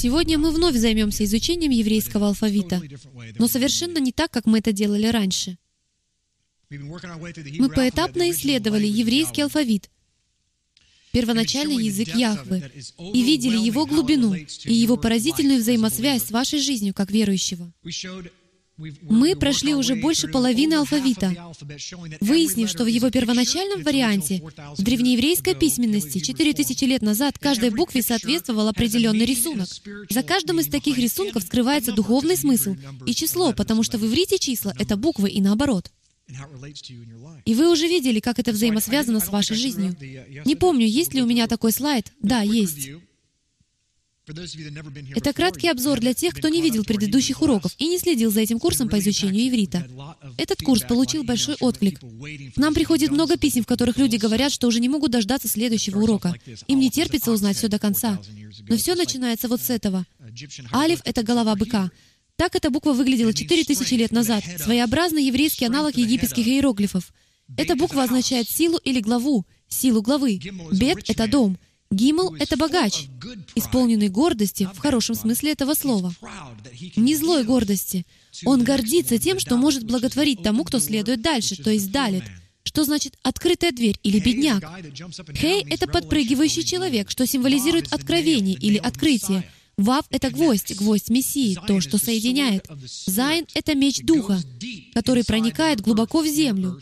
Сегодня мы вновь займемся изучением еврейского алфавита, но совершенно не так, как мы это делали раньше. Мы поэтапно исследовали еврейский алфавит, первоначальный язык Яхвы, и видели его глубину и его поразительную взаимосвязь с вашей жизнью как верующего. Мы прошли уже больше половины алфавита, выяснив, что в его первоначальном варианте, в древнееврейской письменности, 4000 лет назад, каждой букве соответствовал определенный рисунок. За каждым из таких рисунков скрывается духовный смысл и число, потому что в иврите числа — это буквы и наоборот. И вы уже видели, как это взаимосвязано с вашей жизнью. Не помню, есть ли у меня такой слайд. Да, есть. Это краткий обзор для тех, кто не видел предыдущих уроков и не следил за этим курсом по изучению иврита. Этот курс получил большой отклик. Нам приходит много писем, в которых люди говорят, что уже не могут дождаться следующего урока. Им не терпится узнать все до конца. Но все начинается вот с этого. Алиф — это голова быка. Так эта буква выглядела 4000 лет назад, своеобразный еврейский аналог египетских иероглифов. Эта буква означает силу или главу, силу главы. Бет — это дом — Гимл — это богач, исполненный гордости в хорошем смысле этого слова. Не злой гордости. Он гордится тем, что может благотворить тому, кто следует дальше, то есть далит. Что значит «открытая дверь» или «бедняк»? Хей — это подпрыгивающий человек, что символизирует откровение или открытие. Вав — это гвоздь, гвоздь Мессии, то, что соединяет. Зайн — это меч Духа, который проникает глубоко в землю,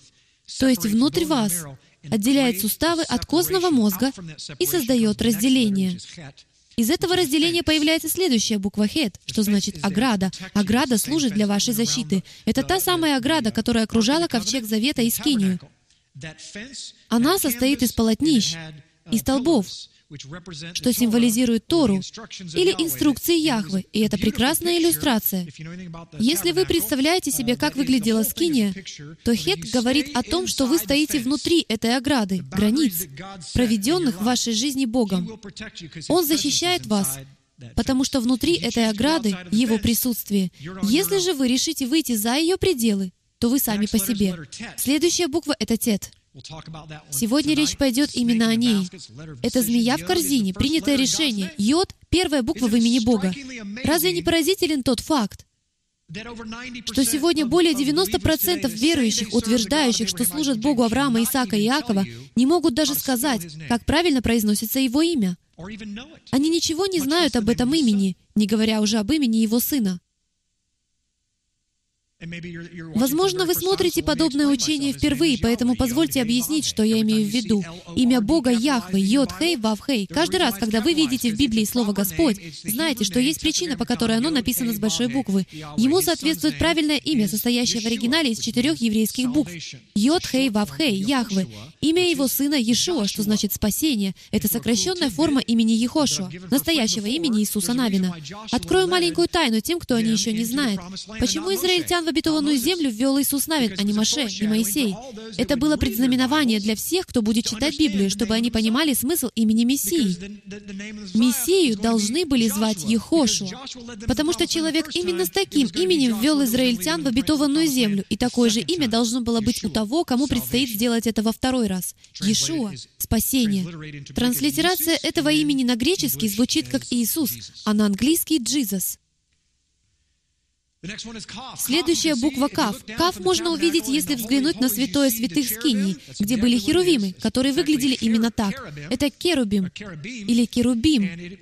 то есть внутрь вас, отделяет суставы от костного мозга и создает разделение. Из этого разделения появляется следующая буква «хет», что значит «ограда». Ограда служит для вашей защиты. Это та самая ограда, которая окружала ковчег Завета и Скинию. Она состоит из полотнищ и столбов, что символизирует Тору или инструкции Яхвы, и это прекрасная иллюстрация. Если вы представляете себе, как выглядела Скиния, то Хет говорит о том, что вы стоите внутри этой ограды, границ, проведенных в вашей жизни Богом. Он защищает вас, потому что внутри этой ограды Его присутствие. Если же вы решите выйти за ее пределы, то вы сами по себе. Следующая буква — это Тет. Сегодня речь пойдет именно о ней. Это змея в корзине, принятое решение. Йод — первая буква в имени Бога. Разве не поразителен тот факт, что сегодня более 90% верующих, утверждающих, что служат Богу Авраама, Исаака и Иакова, не могут даже сказать, как правильно произносится его имя. Они ничего не знают об этом имени, не говоря уже об имени его сына. Возможно, вы смотрите подобное учение впервые, поэтому позвольте объяснить, что я имею в виду. Имя Бога Яхве, Йод Хей, Вав Хей. Каждый раз, когда вы видите в Библии слово «Господь», знайте, что есть причина, по которой оно написано с большой буквы. Ему соответствует правильное имя, состоящее в оригинале из четырех еврейских букв. Йод Хей, Вав Хей, Яхве. Имя его сына Иешуа, что значит «спасение». Это сокращенная форма имени Ехошуа, настоящего имени Иисуса Навина. Открою маленькую тайну тем, кто о ней еще не знает. Почему израильтян в обетованную землю ввел Иисус Навин, а не Маше, не Моисей. Это было предзнаменование для всех, кто будет читать Библию, чтобы они понимали смысл имени Мессии. Мессию должны были звать Ехошу, потому что человек именно с таким именем ввел израильтян в обетованную землю, и такое же имя должно было быть у того, кому предстоит сделать это во второй раз. Иешуа — спасение. Транслитерация этого имени на греческий звучит как Иисус, а на английский — Jesus. Следующая буква Кав. Кав можно увидеть, если взглянуть на святое святых Скинии, где были херувимы, которые выглядели именно так. Это керубим или керубим.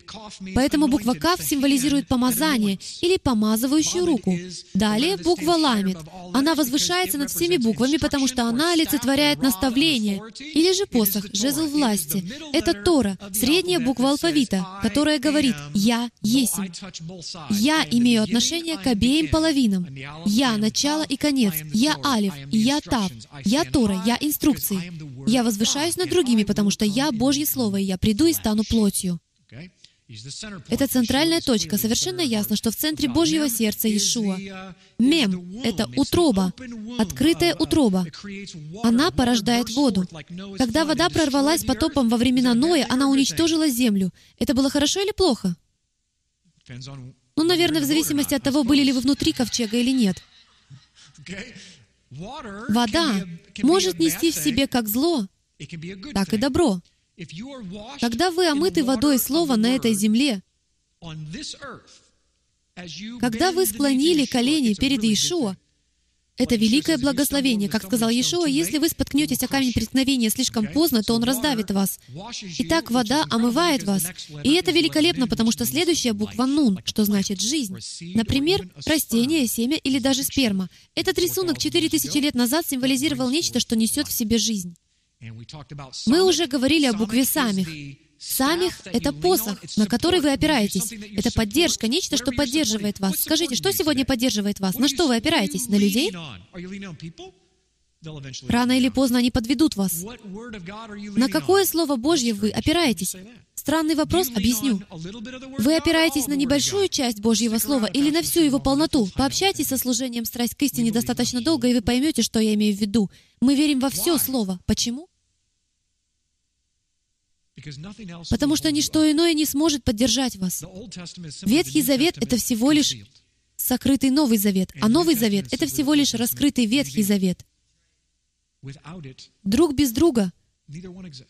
Поэтому буква Кав символизирует помазание или помазывающую руку. Далее буква Ламит. Она возвышается над всеми буквами, потому что она олицетворяет наставление или же посох, жезл власти. Это Тора, средняя буква алфавита, которая говорит «Я есим». Я имею отношение к обеим своим половинам. Я — начало и конец. Я — Алиф, я — Тав. Я — Тора, я — инструкции. Я возвышаюсь над другими, потому что я — Божье Слово, и я приду и стану плотью. Это центральная точка. Совершенно ясно, что в центре Божьего сердца Иешуа. Мем — это утроба, открытая утроба. Она порождает воду. Когда вода прорвалась потопом во времена Ноя, она уничтожила землю. Это было хорошо или плохо? Ну, наверное, в зависимости от того, были ли вы внутри ковчега или нет. Вода может нести в себе как зло, так и добро. Когда вы омыты водой Слова на этой земле, Когда вы склонили колени перед Иешуа, это великое благословение. Как сказал Иешуа, если вы споткнетесь о камень преткновения слишком поздно, то он раздавит вас. Итак, вода омывает вас. И это великолепно, потому что следующая буква «нун», что значит «жизнь». Например, растение, семя или даже сперма. Этот рисунок 4000 лет назад символизировал нечто, что несет в себе жизнь. Мы уже говорили о букве «самих». Самих — это посох, на который вы опираетесь. Это поддержка, нечто, что поддерживает вас. Скажите, что сегодня поддерживает вас? На что вы опираетесь? На людей? Рано или поздно они подведут вас. На какое Слово Божье вы опираетесь? Странный вопрос, объясню. Вы опираетесь на небольшую часть Божьего Слова или на всю его полноту? Пообщайтесь со служением «Страсть к истине» достаточно долго, и вы поймете, что я имею в виду. Мы верим во все Слово. Почему? Потому что ничто иное не сможет поддержать вас. Ветхий Завет — это всего лишь сокрытый Новый Завет, а Новый Завет — это всего лишь раскрытый Ветхий Завет. Друг без друга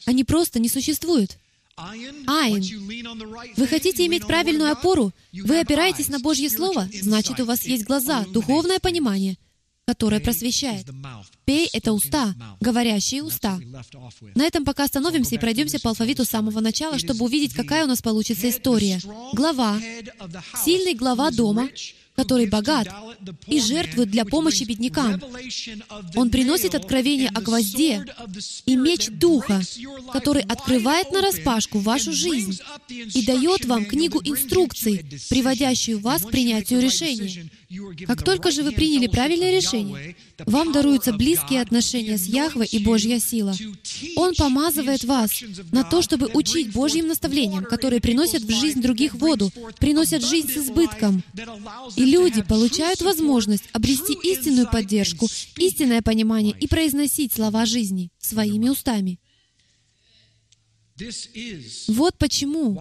они просто не существуют. Айн. Вы хотите иметь правильную опору? Вы опираетесь на Божье Слово? Значит, у вас есть глаза, духовное понимание которое просвещает. Пей — это уста, говорящие уста. На этом пока остановимся и пройдемся по алфавиту с самого начала, чтобы увидеть, какая у нас получится история. Глава. Сильный глава дома который богат и жертвует для помощи беднякам. Он приносит откровение о гвозде и меч Духа, который открывает нараспашку вашу жизнь и дает вам книгу инструкций, приводящую вас к принятию решения. Как только же вы приняли правильное решение, вам даруются близкие отношения с Яхве и Божья сила. Он помазывает вас на то, чтобы учить Божьим наставлениям, которые приносят в жизнь других воду, приносят жизнь с избытком. И люди получают возможность обрести истинную поддержку, истинное понимание и произносить слова жизни своими устами. Вот почему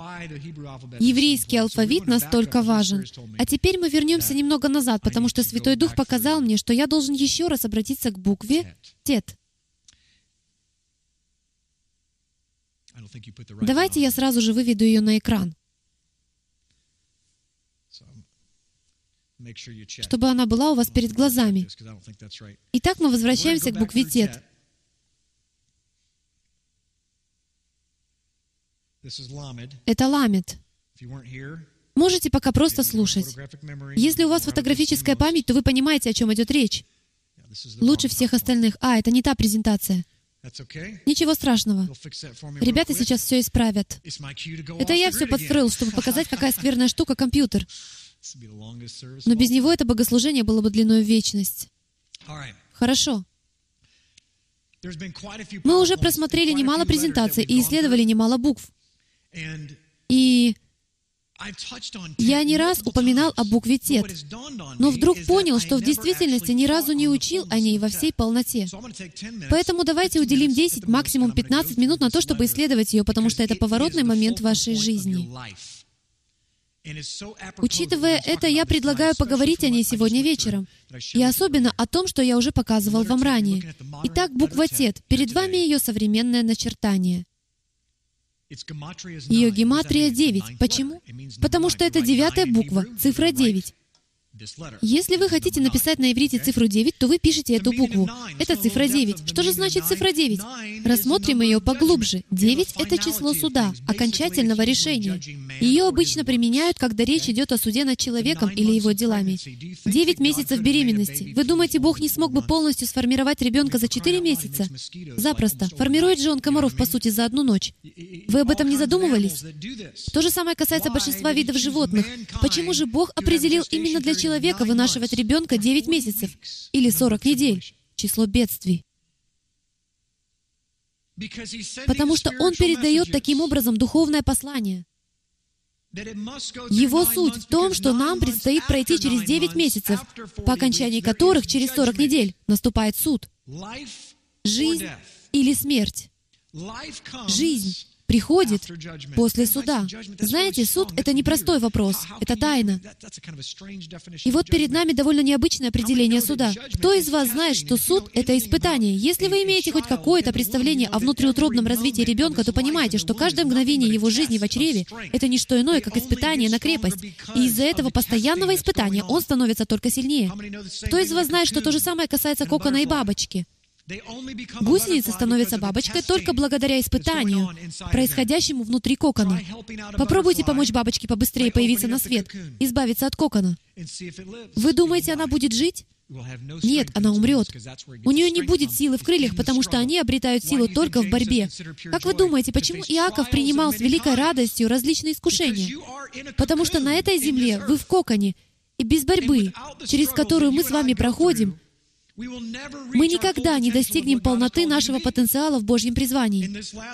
еврейский алфавит настолько важен. А теперь мы вернемся немного назад, потому что Святой Дух показал мне, что я должен еще раз обратиться к букве Тет. Давайте я сразу же выведу ее на экран, чтобы она была у вас перед глазами. Итак, мы возвращаемся к букве Тет. Это ламет. Можете пока просто слушать. Если у вас фотографическая память, то вы понимаете, о чем идет речь. Лучше всех остальных. А, это не та презентация. Ничего страшного. Ребята сейчас все исправят. Это я все подстроил, чтобы показать, какая скверная штука компьютер. Но без него это богослужение было бы длиной в вечность. Хорошо. Мы уже просмотрели немало презентаций и исследовали немало букв. И я не раз упоминал о букве Тет, но вдруг понял, что в действительности ни разу не учил о ней во всей полноте. Поэтому давайте уделим 10, максимум 15 минут на то, чтобы исследовать ее, потому что это поворотный момент вашей жизни. Учитывая это, я предлагаю поговорить о ней сегодня вечером, и особенно о том, что я уже показывал вам ранее. Итак, буква Тет. Перед вами ее современное начертание — ее гематрия 9. Почему? Потому что это девятая буква, цифра 9. Если вы хотите написать на иврите цифру 9, то вы пишете эту букву. Это цифра 9. Что же значит цифра 9? Рассмотрим ее поглубже. 9 — это число суда, окончательного решения. Ее обычно применяют, когда речь идет о суде над человеком или его делами. 9 месяцев беременности. Вы думаете, Бог не смог бы полностью сформировать ребенка за 4 месяца? Запросто. Формирует же он комаров, по сути, за одну ночь. Вы об этом не задумывались? То же самое касается большинства видов животных. Почему же Бог определил именно для человека человека вынашивать ребенка 9 месяцев или 40 недель. Число бедствий. Потому что он передает таким образом духовное послание. Его суть в том, что нам предстоит пройти через 9 месяцев, по окончании которых через 40 недель наступает суд. Жизнь или смерть. Жизнь приходит после суда. Знаете, суд — это непростой вопрос, это тайна. И вот перед нами довольно необычное определение суда. Кто из вас знает, что суд — это испытание? Если вы имеете хоть какое-то представление о внутриутробном развитии ребенка, то понимаете, что каждое мгновение его жизни в чреве — это не что иное, как испытание на крепость. И из-за этого постоянного испытания он становится только сильнее. Кто из вас знает, что то же самое касается кокона и бабочки? Гусеница становится бабочкой только благодаря испытанию, происходящему внутри кокона. Попробуйте помочь бабочке побыстрее появиться на свет, избавиться от кокона. Вы думаете, она будет жить? Нет, она умрет. У нее не будет силы в крыльях, потому что они обретают силу только в борьбе. Как вы думаете, почему Иаков принимал с великой радостью различные искушения? Потому что на этой земле вы в коконе, и без борьбы, через которую мы с вами проходим, мы никогда не достигнем полноты нашего потенциала в Божьем призвании.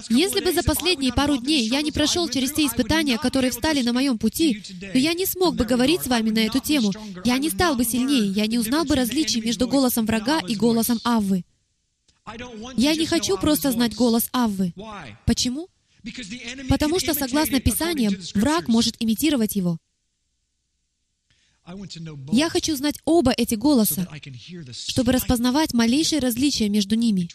Если бы за последние пару дней я не прошел через те испытания, которые встали на моем пути, то я не смог бы говорить с вами на эту тему. Я не стал бы сильнее, я не узнал бы различий между голосом врага и голосом Аввы. Я не хочу просто знать голос Аввы. Почему? Потому что, согласно Писаниям, враг может имитировать его. Я хочу знать оба эти голоса, чтобы распознавать малейшие различия между ними.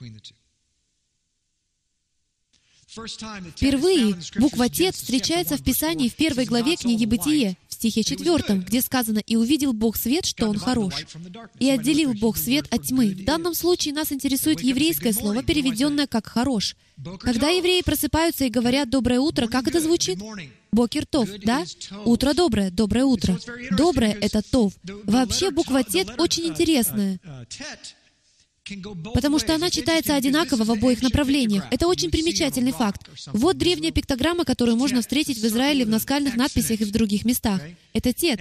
Впервые буква «Тет» встречается в Писании в первой главе книги «Бытие», в стихе 4, где сказано «И увидел Бог свет, что Он хорош, и отделил Бог свет от тьмы». В данном случае нас интересует еврейское слово, переведенное как «хорош». Когда евреи просыпаются и говорят «доброе утро», как это звучит? Бокертов, да? Утро доброе, доброе утро. Доброе — это тов. Вообще буква Тет очень интересная. Потому что она читается одинаково в обоих направлениях. Это очень примечательный факт. Вот древняя пиктограмма, которую можно встретить в Израиле в наскальных надписях и в других местах. Это тет,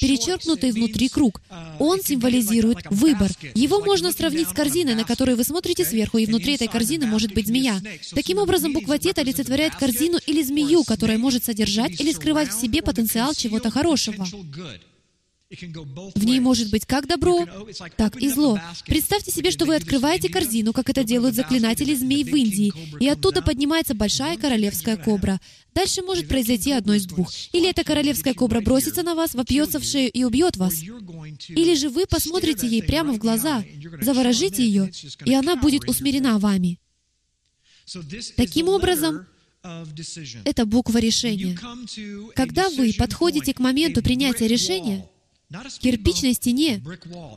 перечеркнутый внутри круг. Он символизирует выбор. Его можно сравнить с корзиной, на которую вы смотрите сверху, и внутри этой корзины может быть змея. Таким образом, буква тет олицетворяет корзину или змею, которая может содержать или скрывать в себе потенциал чего-то хорошего. В ней может быть как добро, так и зло. Представьте себе, что вы открываете корзину, как это делают заклинатели змей в Индии, и оттуда поднимается большая королевская кобра. Дальше может произойти одно из двух. Или эта королевская кобра бросится на вас, вопьется в шею и убьет вас. Или же вы посмотрите ей прямо в глаза, заворожите ее, и она будет усмирена вами. Таким образом, это буква решения. Когда вы подходите к моменту принятия решения, кирпичной стене,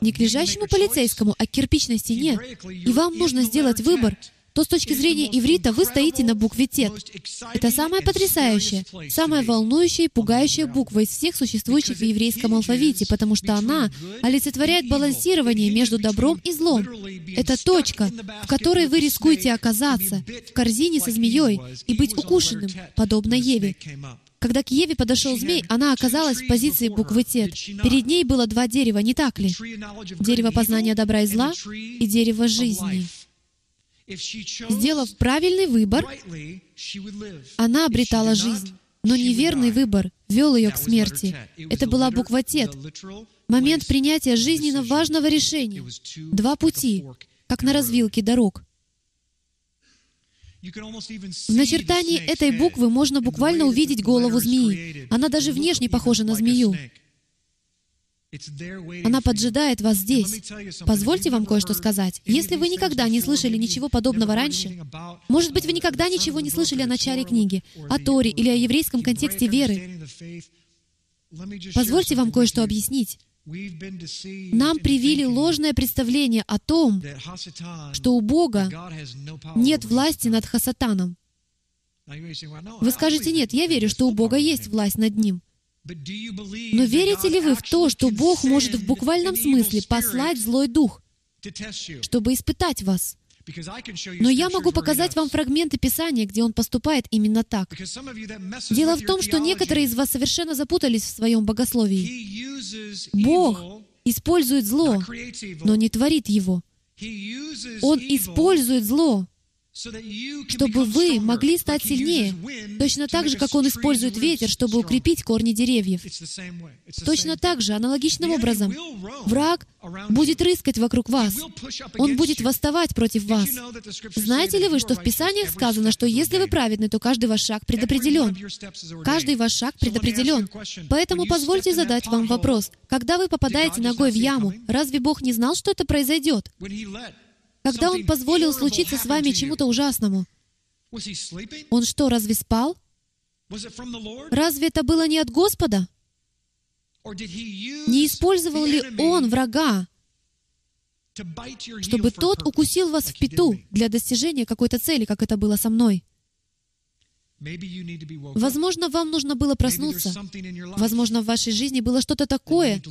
не к лежащему полицейскому, а к кирпичной стене, и вам нужно сделать выбор, то с точки зрения иврита вы стоите на букве «тет». Это самая потрясающая, самая волнующая и пугающая буква из всех существующих в еврейском алфавите, потому что она олицетворяет балансирование между добром и злом. Это точка, в которой вы рискуете оказаться, в корзине со змеей и быть укушенным, подобно Еве. Когда к Еве подошел змей, она оказалась в позиции буквы Тет. Перед ней было два дерева, не так ли? Дерево познания добра и зла и дерево жизни. Сделав правильный выбор, она обретала жизнь. Но неверный выбор вел ее к смерти. Это была буква Тет. Момент принятия жизненно важного решения. Два пути, как на развилке дорог. В начертании этой буквы можно буквально увидеть голову змеи. Она даже внешне похожа на змею. Она поджидает вас здесь. Позвольте вам кое-что сказать. Если вы никогда не слышали ничего подобного раньше, может быть, вы никогда ничего не слышали о начале книги, о Торе или о еврейском контексте веры, позвольте вам кое-что объяснить. Нам привили ложное представление о том, что у Бога нет власти над Хасатаном. Вы скажете, нет, я верю, что у Бога есть власть над ним. Но верите ли вы в то, что Бог может в буквальном смысле послать злой дух, чтобы испытать вас? Но я могу показать вам фрагменты Писания, где он поступает именно так. Дело в том, что некоторые из вас совершенно запутались в своем богословии. Бог использует зло, но не творит его. Он использует зло, чтобы вы могли стать сильнее, точно так же, как Он использует ветер, чтобы укрепить корни деревьев. Точно так же, аналогичным образом, враг будет рыскать вокруг вас. Он будет восставать против вас. Знаете ли вы, что в Писаниях сказано, что если вы праведны, то каждый ваш шаг предопределен? Каждый ваш шаг предопределен. Поэтому позвольте задать вам вопрос. Когда вы попадаете ногой в яму, разве Бог не знал, что это произойдет? Когда Он позволил случиться с вами чему-то ужасному, Он что, разве спал? Разве это было не от Господа? Не использовал ли Он врага, чтобы тот укусил вас в пету для достижения какой-то цели, как это было со мной? Возможно, вам нужно было проснуться. Возможно, в вашей жизни было что-то такое,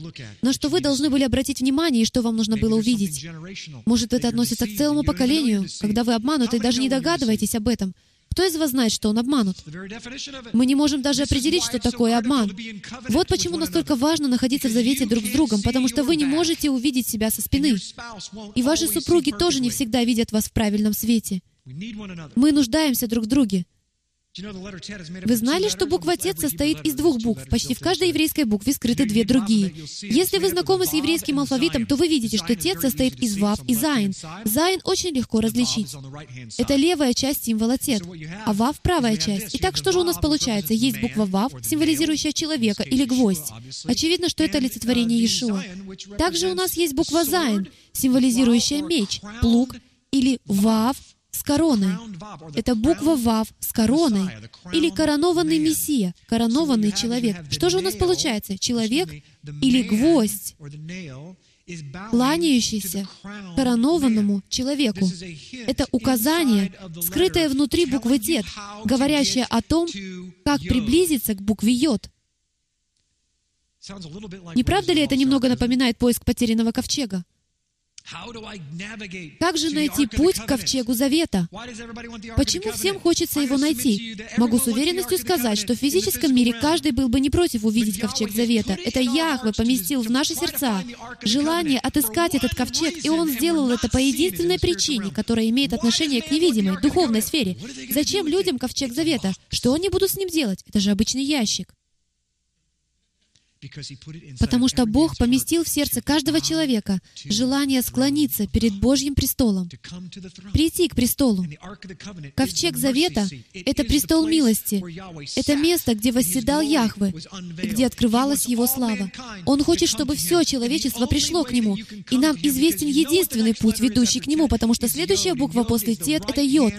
на что вы должны были обратить внимание и что вам нужно было увидеть. Может, это относится к целому поколению, когда вы обмануты и даже не догадываетесь об этом. Кто из вас знает, что он обманут? Мы не можем даже определить, что такое обман. Вот почему настолько важно находиться в завете друг с другом, потому что вы не можете увидеть себя со спины. И ваши супруги тоже не всегда видят вас в правильном свете. Мы нуждаемся друг в друге. Вы знали, что буква «Тет» состоит из двух букв? Почти в каждой еврейской букве скрыты две другие. Если вы знакомы с еврейским алфавитом, то вы видите, что «Тет» состоит из «Вав» и «Зайн». «Зайн» очень легко различить. Это левая часть символа «Тет», а «Вав» — правая часть. Итак, что же у нас получается? Есть буква «Вав», символизирующая человека, или гвоздь. Очевидно, что это олицетворение Иешуа. Также у нас есть буква «Зайн», символизирующая меч, плуг, или «Вав», с короной. Это буква Вав с короной. Или коронованный Мессия, коронованный человек. Что же у нас получается? Человек или гвоздь, кланяющийся коронованному человеку. Это указание, скрытое внутри буквы Тет, говорящее о том, как приблизиться к букве Йод. Не правда ли это немного напоминает поиск потерянного ковчега? Как же найти путь к ковчегу завета? Почему всем хочется его найти? Могу с уверенностью сказать, что в физическом мире каждый был бы не против увидеть ковчег завета. Это Яхве поместил в наши сердца желание отыскать этот ковчег, и Он сделал это по единственной причине, которая имеет отношение к невидимой, духовной сфере. Зачем людям ковчег завета? Что они будут с ним делать? Это же обычный ящик. Потому что Бог поместил в сердце каждого человека желание склониться перед Божьим престолом, прийти к престолу. Ковчег Завета — это престол милости. Это место, где восседал Яхве, и где открывалась Его слава. Он хочет, чтобы все человечество пришло к Нему, и нам известен единственный путь, ведущий к Нему, потому что следующая буква после Тет — это Йод,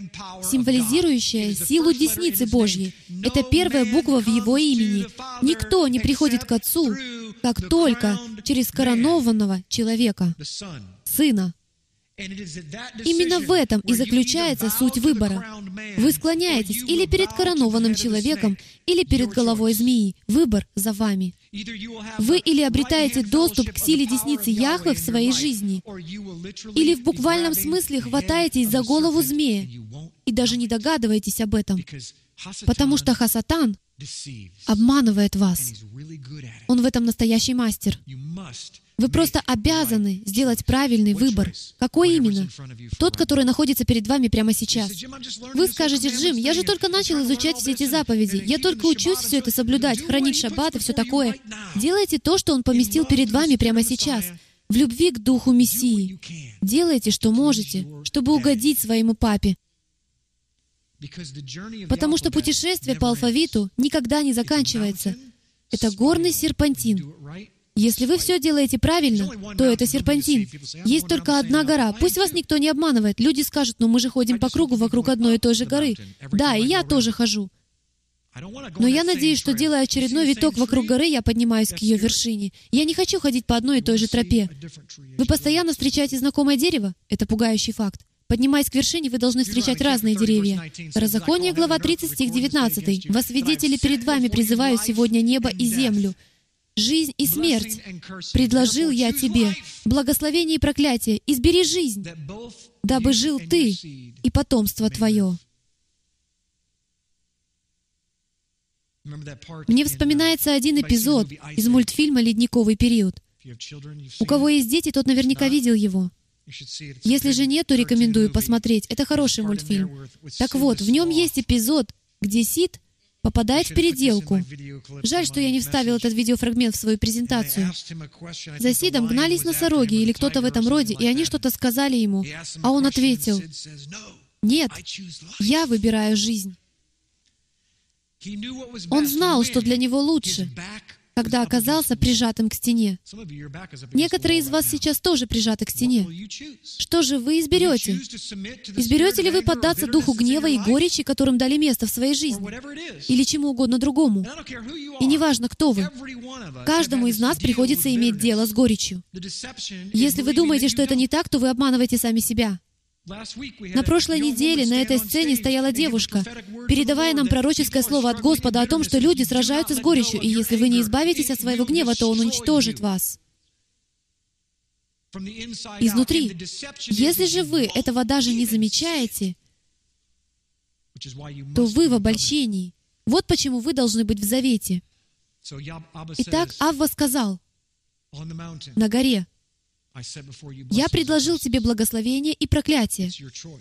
символизирующая силу десницы Божьей. Это первая буква в Его имени. Никто не приходит к Отцу Отцу, как только через коронованного человека, Сына. Именно в этом и заключается суть выбора. Вы склоняетесь или перед коронованным человеком, или перед головой змеи. Выбор за вами. Вы или обретаете доступ к силе десницы Яхвы в своей жизни, или в буквальном смысле хватаетесь за голову змея и даже не догадываетесь об этом, потому что Хасатан обманывает вас. Он в этом настоящий мастер. Вы просто обязаны сделать правильный выбор. Какой именно? Тот, который находится перед вами прямо сейчас. Вы скажете, Джим, я же только начал изучать все эти заповеди. Я только учусь все это соблюдать, хранить шаббат и все такое. Делайте то, что Он поместил перед вами прямо сейчас. В любви к Духу Мессии. Делайте, что можете, чтобы угодить своему папе. Потому что путешествие по алфавиту никогда не заканчивается. Это горный серпантин. Если вы все делаете правильно, то это серпантин. Есть только одна гора. Пусть вас никто не обманывает. Люди скажут, ну мы же ходим по кругу вокруг одной и той же горы. Да, и я тоже хожу. Но я надеюсь, что делая очередной виток вокруг горы, я поднимаюсь к ее вершине. Я не хочу ходить по одной и той же тропе. Вы постоянно встречаете знакомое дерево? Это пугающий факт. Поднимаясь к вершине, вы должны встречать разные деревья. Второзаконие, глава 30, стих 19. «Во свидетели перед вами призываю сегодня небо и землю, жизнь и смерть. Предложил я тебе благословение и проклятие. Избери жизнь, дабы жил ты и потомство твое». Мне вспоминается один эпизод из мультфильма «Ледниковый период». У кого есть дети, тот наверняка видел его. Если же нет, то рекомендую посмотреть. Это хороший мультфильм. Так вот, в нем есть эпизод, где Сид попадает в переделку. Жаль, что я не вставил этот видеофрагмент в свою презентацию. За Сидом гнались носороги или кто-то в этом роде, и они что-то сказали ему. А он ответил, «Нет, я выбираю жизнь». Он знал, что для него лучше когда оказался прижатым к стене. Некоторые из вас сейчас тоже прижаты к стене. Что же вы изберете? Изберете ли вы поддаться духу гнева и горечи, которым дали место в своей жизни? Или чему угодно другому? И неважно, кто вы. Каждому из нас приходится иметь дело с горечью. Если вы думаете, что это не так, то вы обманываете сами себя. На прошлой неделе на этой сцене стояла девушка, передавая нам пророческое слово от Господа о том, что люди сражаются с горечью, и если вы не избавитесь от своего гнева, то Он уничтожит вас. Изнутри. Если же вы этого даже не замечаете, то вы в обольщении. Вот почему вы должны быть в завете. Итак, Авва сказал на горе, я предложил тебе благословение и проклятие.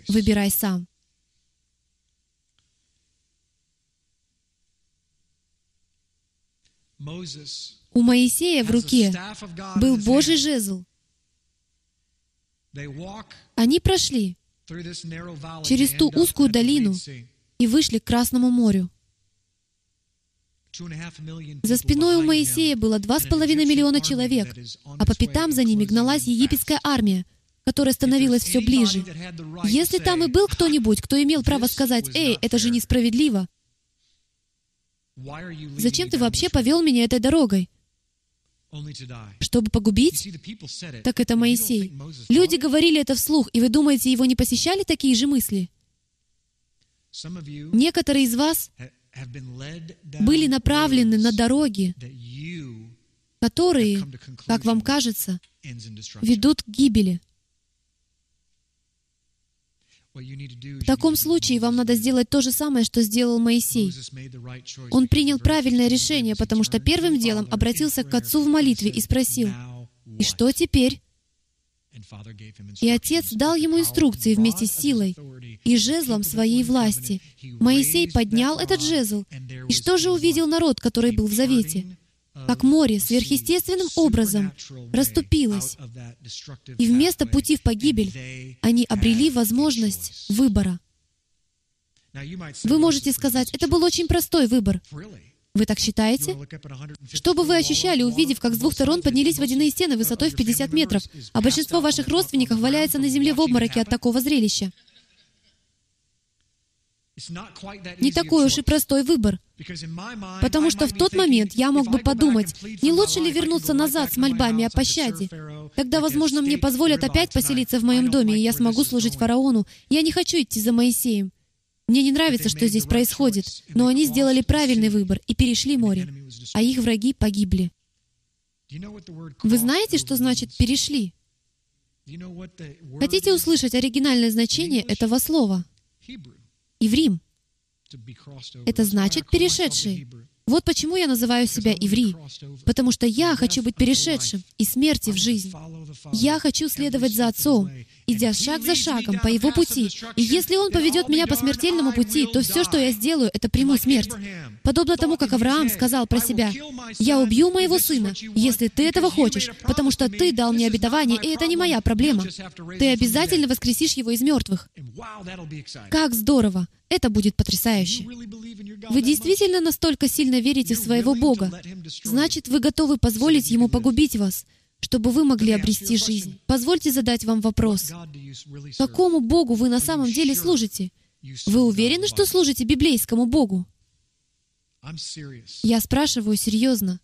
Выбирай сам. У Моисея в руке был Божий жезл. Они прошли через ту узкую долину и вышли к Красному морю. За спиной у Моисея было два с половиной миллиона человек, а по пятам за ними гналась египетская армия, которая становилась все ближе. Если там и был кто-нибудь, кто имел право сказать, «Эй, это же несправедливо», Зачем ты вообще повел меня этой дорогой? Чтобы погубить? Так это Моисей. Люди говорили это вслух, и вы думаете, его не посещали такие же мысли? Некоторые из вас были направлены на дороги, которые, как вам кажется, ведут к гибели. В таком случае вам надо сделать то же самое, что сделал Моисей. Он принял правильное решение, потому что первым делом обратился к Отцу в молитве и спросил, «И что теперь?» И Отец дал ему инструкции вместе с силой и жезлом своей власти. Моисей поднял этот жезл. И что же увидел народ, который был в завете? Как море сверхъестественным образом расступилось. И вместо пути в погибель они обрели возможность выбора. Вы можете сказать, это был очень простой выбор. Вы так считаете? Что бы вы ощущали, увидев, как с двух сторон поднялись водяные стены высотой в 50 метров, а большинство ваших родственников валяется на земле в обмороке от такого зрелища? Не такой уж и простой выбор. Потому что в тот момент я мог бы подумать, не лучше ли вернуться назад с мольбами о пощаде? Тогда, возможно, мне позволят опять поселиться в моем доме, и я смогу служить фараону. Я не хочу идти за Моисеем. Мне не нравится, что здесь происходит, но они сделали правильный выбор и перешли море, а их враги погибли. Вы знаете, что значит «перешли»? Хотите услышать оригинальное значение этого слова? Иврим. Это значит «перешедший». Вот почему я называю себя Иври. Потому что я хочу быть перешедшим из смерти в жизнь. Я хочу следовать за Отцом, идя шаг за шагом по Его пути. И если Он поведет меня по смертельному пути, то все, что я сделаю, это приму смерть. Подобно тому, как Авраам сказал про себя, «Я убью моего сына, если ты этого хочешь, потому что ты дал мне обетование, и это не моя проблема. Ты обязательно воскресишь его из мертвых». Как здорово! Это будет потрясающе. Вы действительно настолько сильно верите в своего Бога. Значит, вы готовы позволить Ему погубить вас, чтобы вы могли обрести жизнь. Позвольте задать вам вопрос. Какому Богу вы на самом деле служите? Вы уверены, что служите библейскому Богу? Я спрашиваю серьезно.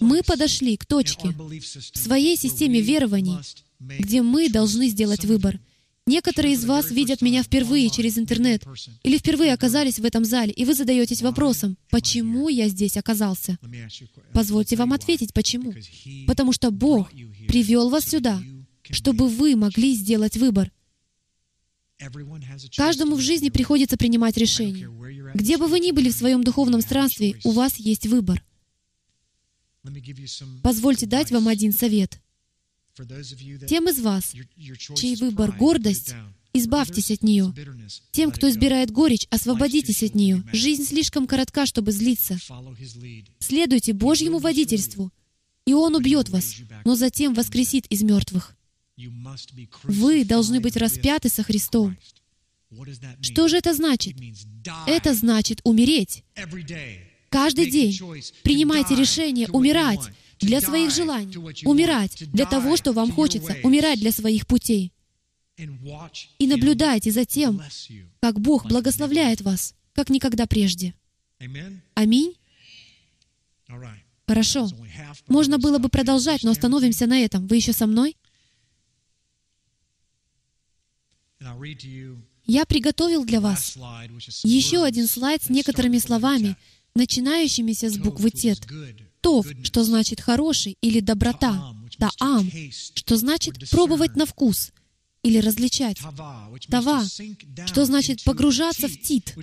Мы подошли к точке в своей системе верований, где мы должны сделать выбор — Некоторые из вас видят меня впервые через интернет или впервые оказались в этом зале, и вы задаетесь вопросом, почему я здесь оказался? Позвольте вам ответить, почему. Потому что Бог привел вас сюда, чтобы вы могли сделать выбор. Каждому в жизни приходится принимать решение. Где бы вы ни были в своем духовном странстве, у вас есть выбор. Позвольте дать вам один совет — Тем из вас, чей выбор — гордость, избавьтесь от нее. Тем, кто избирает горечь, освободитесь от нее. Жизнь слишком коротка, чтобы злиться. Следуйте Божьему водительству, и Он убьет вас, но затем воскресит из мертвых. Вы должны быть распяты со Христом. Что же это значит? Это значит умереть. Каждый день принимайте решение умирать для своих желаний, умирать для того, что вам хочется, умирать для своих путей. И наблюдайте за тем, как Бог благословляет вас, как никогда прежде. Аминь. Хорошо. Можно было бы продолжать, но остановимся на этом. Вы еще со мной? Я приготовил для вас еще один слайд с некоторыми словами, начинающимися с буквы «тет». «Тов», что значит «хороший» или «доброта», «таам», что значит «пробовать на вкус», или различать. Тава, что значит погружаться в тит,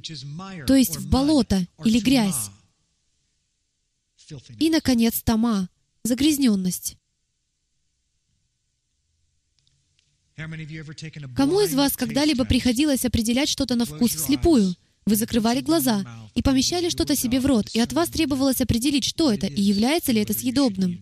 то есть в болото или грязь. И, наконец, тама, загрязненность. Кому из вас когда-либо приходилось определять что-то на вкус вслепую? Вы закрывали глаза и помещали что-то себе в рот, и от вас требовалось определить, что это и является ли это съедобным.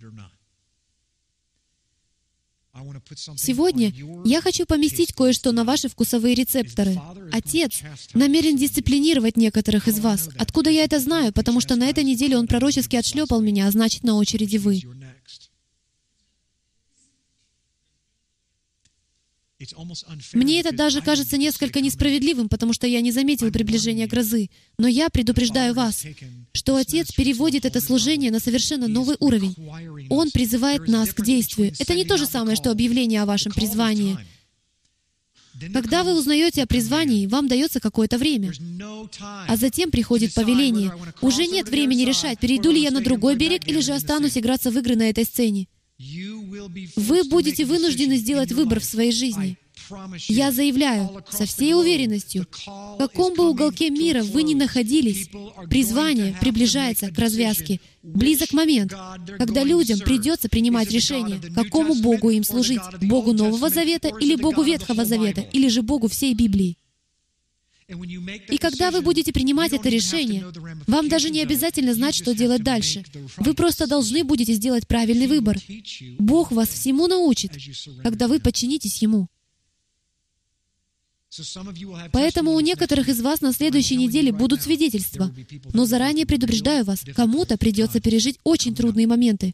Сегодня я хочу поместить кое-что на ваши вкусовые рецепторы. Отец намерен дисциплинировать некоторых из вас. Откуда я это знаю? Потому что на этой неделе он пророчески отшлепал меня, а значит, на очереди вы. Мне это даже кажется несколько несправедливым, потому что я не заметил приближения грозы. Но я предупреждаю вас, что Отец переводит это служение на совершенно новый уровень. Он призывает нас к действию. Это не то же самое, что объявление о вашем призвании. Когда вы узнаете о призвании, вам дается какое-то время. А затем приходит повеление. Уже нет времени решать, перейду ли я на другой берег или же останусь играться в игры на этой сцене. Вы будете вынуждены сделать выбор в своей жизни. Я заявляю со всей уверенностью, в каком бы уголке мира вы ни находились, призвание приближается к развязке. Близок момент, когда людям придется принимать решение, какому Богу им служить, Богу Нового Завета или Богу Ветхого Завета, или же Богу всей Библии. И когда вы будете принимать это решение, вам даже не обязательно знать, что делать дальше. Вы просто должны будете сделать правильный выбор. Бог вас всему научит, когда вы подчинитесь Ему. Поэтому у некоторых из вас на следующей неделе будут свидетельства. Но заранее предупреждаю вас, кому-то придется пережить очень трудные моменты.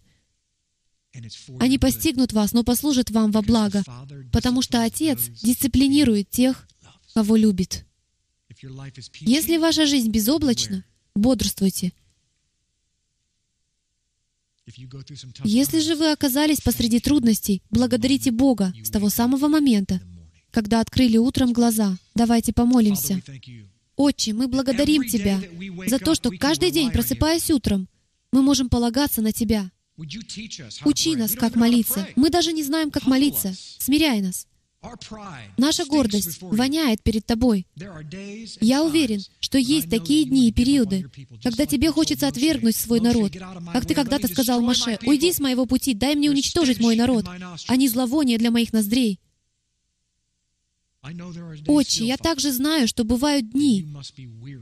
Они постигнут вас, но послужат вам во благо, потому что Отец дисциплинирует тех, кого любит. Если ваша жизнь безоблачна, бодрствуйте. Если же вы оказались посреди трудностей, благодарите Бога с того самого момента, когда открыли утром глаза. Давайте помолимся. Отче, мы благодарим Тебя за то, что каждый день, просыпаясь утром, мы можем полагаться на Тебя. Учи нас, как молиться. Мы даже не знаем, как молиться. Смиряй нас. Наша гордость воняет перед Тобой. Я уверен, что есть такие дни и периоды, когда тебе хочется отвергнуть свой народ. Как ты когда-то сказал Маше, «Уйди с моего пути, дай мне уничтожить мой народ. Они зловоние для моих ноздрей». Отче, я также знаю, что бывают дни,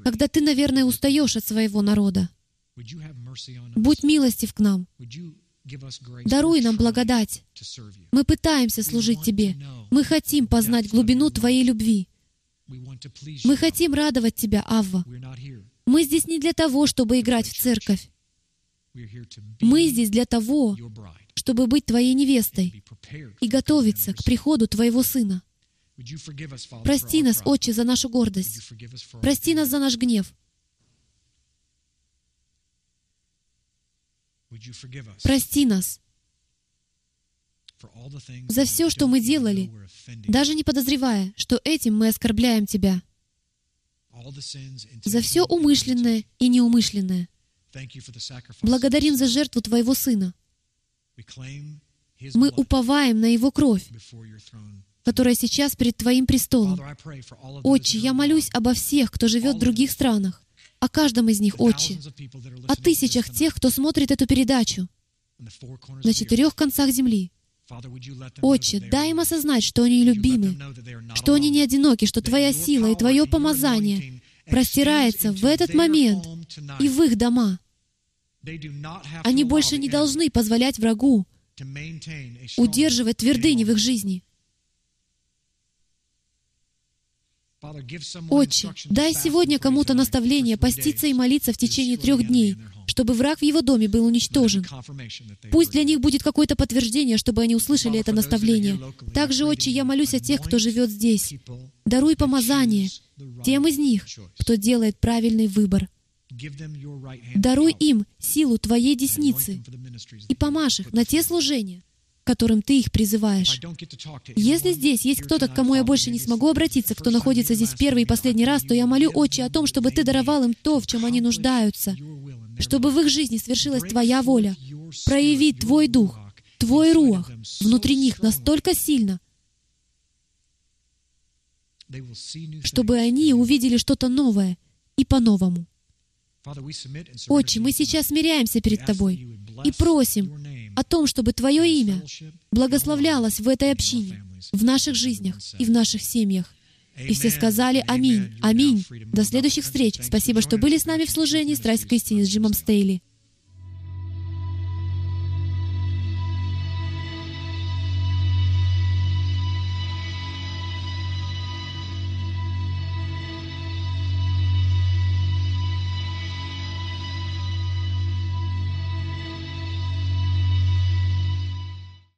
когда ты, наверное, устаешь от своего народа. Будь милостив к нам. Даруй нам благодать. Мы пытаемся служить Тебе. Мы хотим познать глубину Твоей любви. Мы хотим радовать Тебя, Авва. Мы здесь не для того, чтобы играть в церковь. Мы здесь для того, чтобы быть Твоей невестой и готовиться к приходу Твоего Сына. Прости нас, Отче, за нашу гордость. Прости нас за наш гнев. Прости нас за все, что мы делали, даже не подозревая, что этим мы оскорбляем Тебя, за все умышленное и неумышленное. Благодарим за жертву Твоего Сына. Мы уповаем на Его кровь, которая сейчас перед Твоим престолом. Отче, я молюсь обо всех, кто живет в других странах, о каждом из них, Отче, о тысячах тех, кто смотрит эту передачу на четырех концах земли. Отче, дай им осознать, что они любимы, что они не одиноки, что Твоя сила и Твое помазание простирается в этот момент и в их дома. Они больше не должны позволять врагу удерживать твердыни в их жизни. Отче, дай сегодня кому-то наставление поститься и молиться в течение трех дней, чтобы враг в его доме был уничтожен. Пусть для них будет какое-то подтверждение, чтобы они услышали это наставление. Также, Отче, я молюсь о тех, кто живет здесь. Даруй помазание тем из них, кто делает правильный выбор. Даруй им силу Твоей десницы и помажь их на те служения, которым Ты их призываешь. Если здесь есть кто-то, к кому я больше не смогу обратиться, кто находится здесь первый и последний раз, то я молю, Отче, о том, чтобы Ты даровал им то, в чем они нуждаются, чтобы в их жизни свершилась Твоя воля, проявить Твой Дух, Твой Руах внутри них настолько сильно, чтобы они увидели что-то новое и по-новому. Отче, мы сейчас смиряемся перед Тобой и просим о том, чтобы Твое имя благословлялось в этой общине, в наших жизнях и в наших семьях. И все сказали «Аминь, аминь». До следующих встреч. Спасибо, что были с нами в служении «Страсть к истине» с Джимом Стейли.